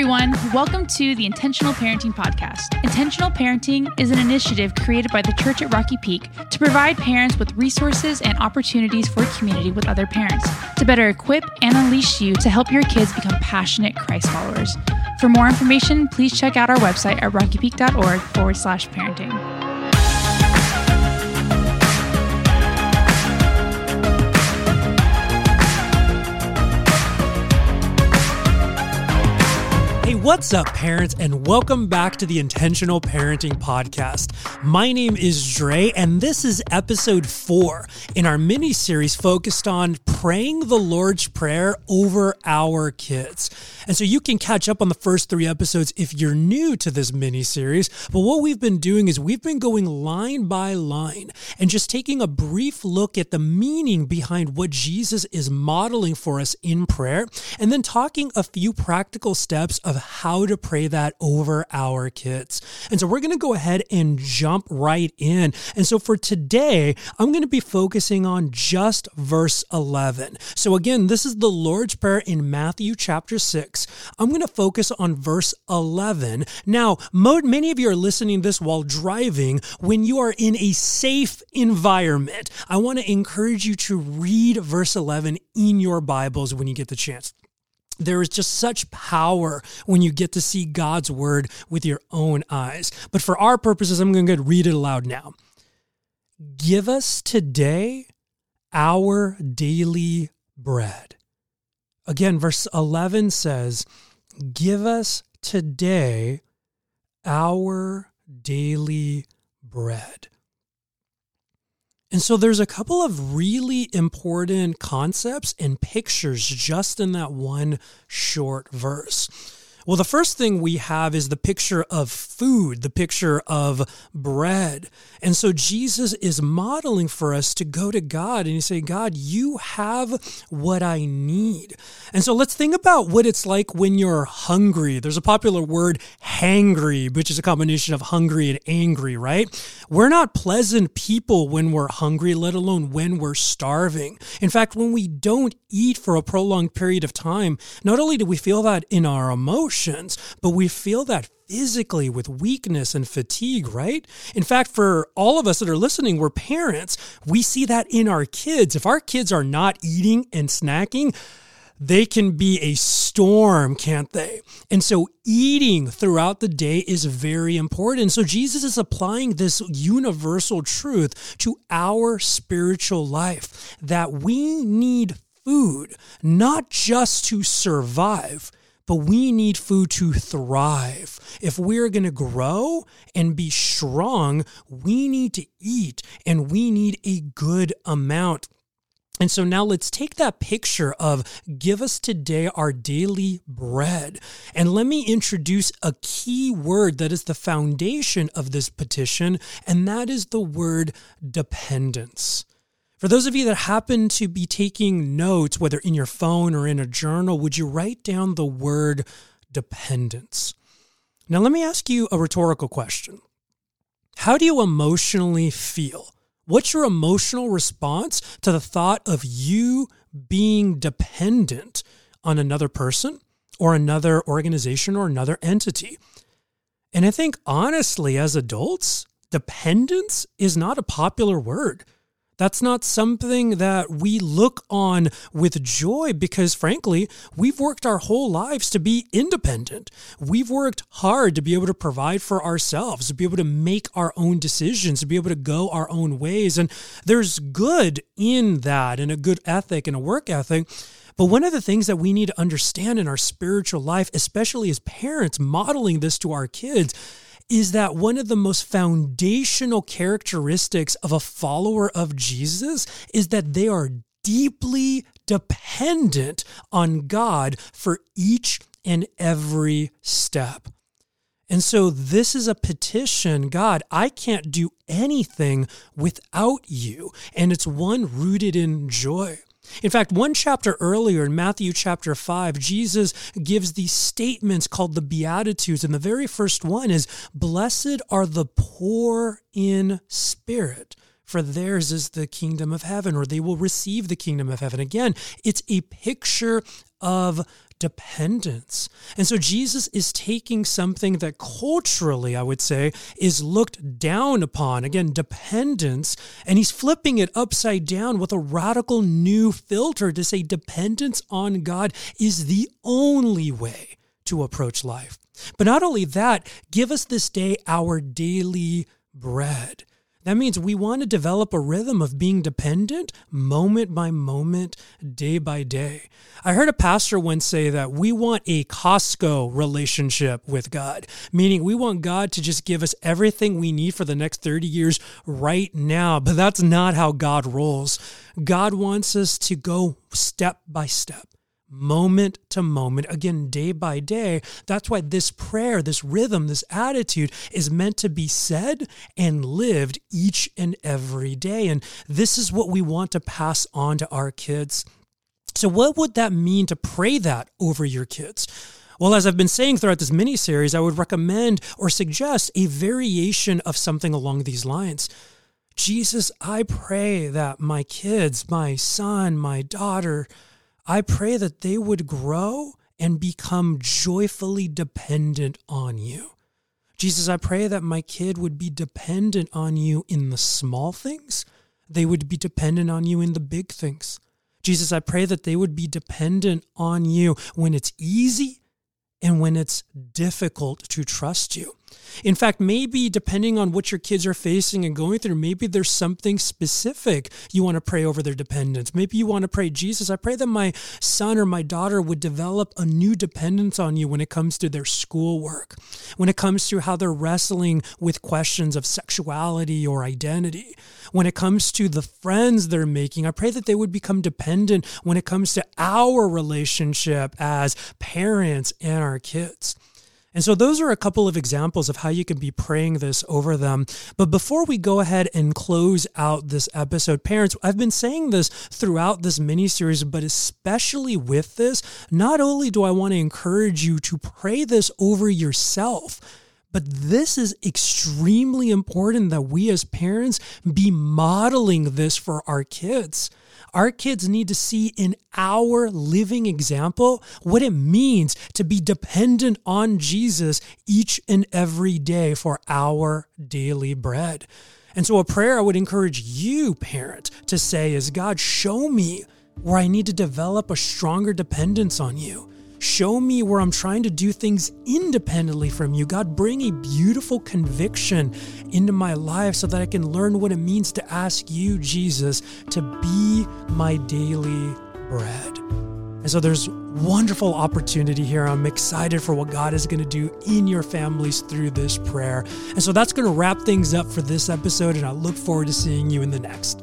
everyone. Welcome to the Intentional Parenting Podcast. Intentional Parenting is an initiative created by the Church at Rocky Peak to provide parents with resources and opportunities for community with other parents to better equip and unleash you to help your kids become passionate Christ followers. For more information, please check out our website at rockypeak.org forward slash parenting. What's up, parents, and welcome back to the Intentional Parenting Podcast. My name is Dre, and this is episode four in our mini series focused on praying the Lord's Prayer over our kids. And so you can catch up on the first three episodes if you're new to this mini series. But what we've been doing is we've been going line by line and just taking a brief look at the meaning behind what Jesus is modeling for us in prayer, and then talking a few practical steps of how to pray that over our kids. And so we're going to go ahead and jump right in. And so for today, I'm going to be focusing on just verse 11. So again, this is the Lord's Prayer in Matthew chapter 6. I'm going to focus on verse 11. Now, many of you are listening this while driving when you are in a safe environment. I want to encourage you to read verse 11 in your Bibles when you get the chance there is just such power when you get to see God's word with your own eyes. But for our purposes, I'm going to read it aloud now. Give us today our daily bread. Again, verse 11 says, Give us today our daily bread. And so there's a couple of really important concepts and pictures just in that one short verse. Well, the first thing we have is the picture of food, the picture of bread. And so Jesus is modeling for us to go to God and you say, God, you have what I need. And so let's think about what it's like when you're hungry. There's a popular word, hangry, which is a combination of hungry and angry, right? We're not pleasant people when we're hungry, let alone when we're starving. In fact, when we don't eat for a prolonged period of time, not only do we feel that in our emotions, emotions, but we feel that physically with weakness and fatigue, right? In fact, for all of us that are listening, we're parents. We see that in our kids. If our kids are not eating and snacking, they can be a storm, can't they? And so eating throughout the day is very important. So Jesus is applying this universal truth to our spiritual life that we need food, not just to survive, but we need food to thrive. If we're going to grow and be strong, we need to eat and we need a good amount. And so now let's take that picture of give us today our daily bread. And let me introduce a key word that is the foundation of this petition, and that is the word dependence. For those of you that happen to be taking notes, whether in your phone or in a journal, would you write down the word dependence? Now, let me ask you a rhetorical question How do you emotionally feel? What's your emotional response to the thought of you being dependent on another person or another organization or another entity? And I think honestly, as adults, dependence is not a popular word. That's not something that we look on with joy because, frankly, we've worked our whole lives to be independent. We've worked hard to be able to provide for ourselves, to be able to make our own decisions, to be able to go our own ways. And there's good in that and a good ethic and a work ethic. But one of the things that we need to understand in our spiritual life, especially as parents modeling this to our kids, is that one of the most foundational characteristics of a follower of Jesus is that they are deeply dependent on God for each and every step. And so this is a petition God, I can't do anything without you. And it's one rooted in joy. In fact, one chapter earlier in Matthew chapter 5, Jesus gives these statements called the Beatitudes. And the very first one is Blessed are the poor in spirit, for theirs is the kingdom of heaven, or they will receive the kingdom of heaven. Again, it's a picture of dependence. And so Jesus is taking something that culturally, I would say, is looked down upon, again, dependence, and he's flipping it upside down with a radical new filter to say dependence on God is the only way to approach life. But not only that, give us this day our daily bread. That means we want to develop a rhythm of being dependent moment by moment, day by day. I heard a pastor once say that we want a Costco relationship with God, meaning we want God to just give us everything we need for the next 30 years right now. But that's not how God rolls. God wants us to go step by step moment to moment, again, day by day. That's why this prayer, this rhythm, this attitude is meant to be said and lived each and every day. And this is what we want to pass on to our kids. So, what would that mean to pray that over your kids? Well, as I've been saying throughout this mini series, I would recommend or suggest a variation of something along these lines. Jesus, I pray that my kids, my son, my daughter, I pray that they would grow and become joyfully dependent on you. Jesus, I pray that my kid would be dependent on you in the small things. They would be dependent on you in the big things. Jesus, I pray that they would be dependent on you when it's easy and when it's difficult to trust you. In fact, maybe depending on what your kids are facing and going through, maybe there's something specific you want to pray over their dependence. Maybe you want to pray, Jesus, I pray that my son or my daughter would develop a new dependence on you when it comes to their schoolwork, when it comes to how they're wrestling with questions of sexuality or identity, when it comes to the friends they're making. I pray that they would become dependent when it comes to our relationship as parents and our kids. And so, those are a couple of examples of how you can be praying this over them. But before we go ahead and close out this episode, parents, I've been saying this throughout this mini series, but especially with this, not only do I want to encourage you to pray this over yourself, but this is extremely important that we as parents be modeling this for our kids. Our kids need to see in our living example what it means to be dependent on Jesus each and every day for our daily bread. And so, a prayer I would encourage you, parent, to say is God, show me where I need to develop a stronger dependence on you. Show me where I'm trying to do things independently from you. God, bring a beautiful conviction into my life so that I can learn what it means to ask you, Jesus, to be my daily bread. And so there's wonderful opportunity here. I'm excited for what God is going to do in your families through this prayer. And so that's going to wrap things up for this episode, and I look forward to seeing you in the next.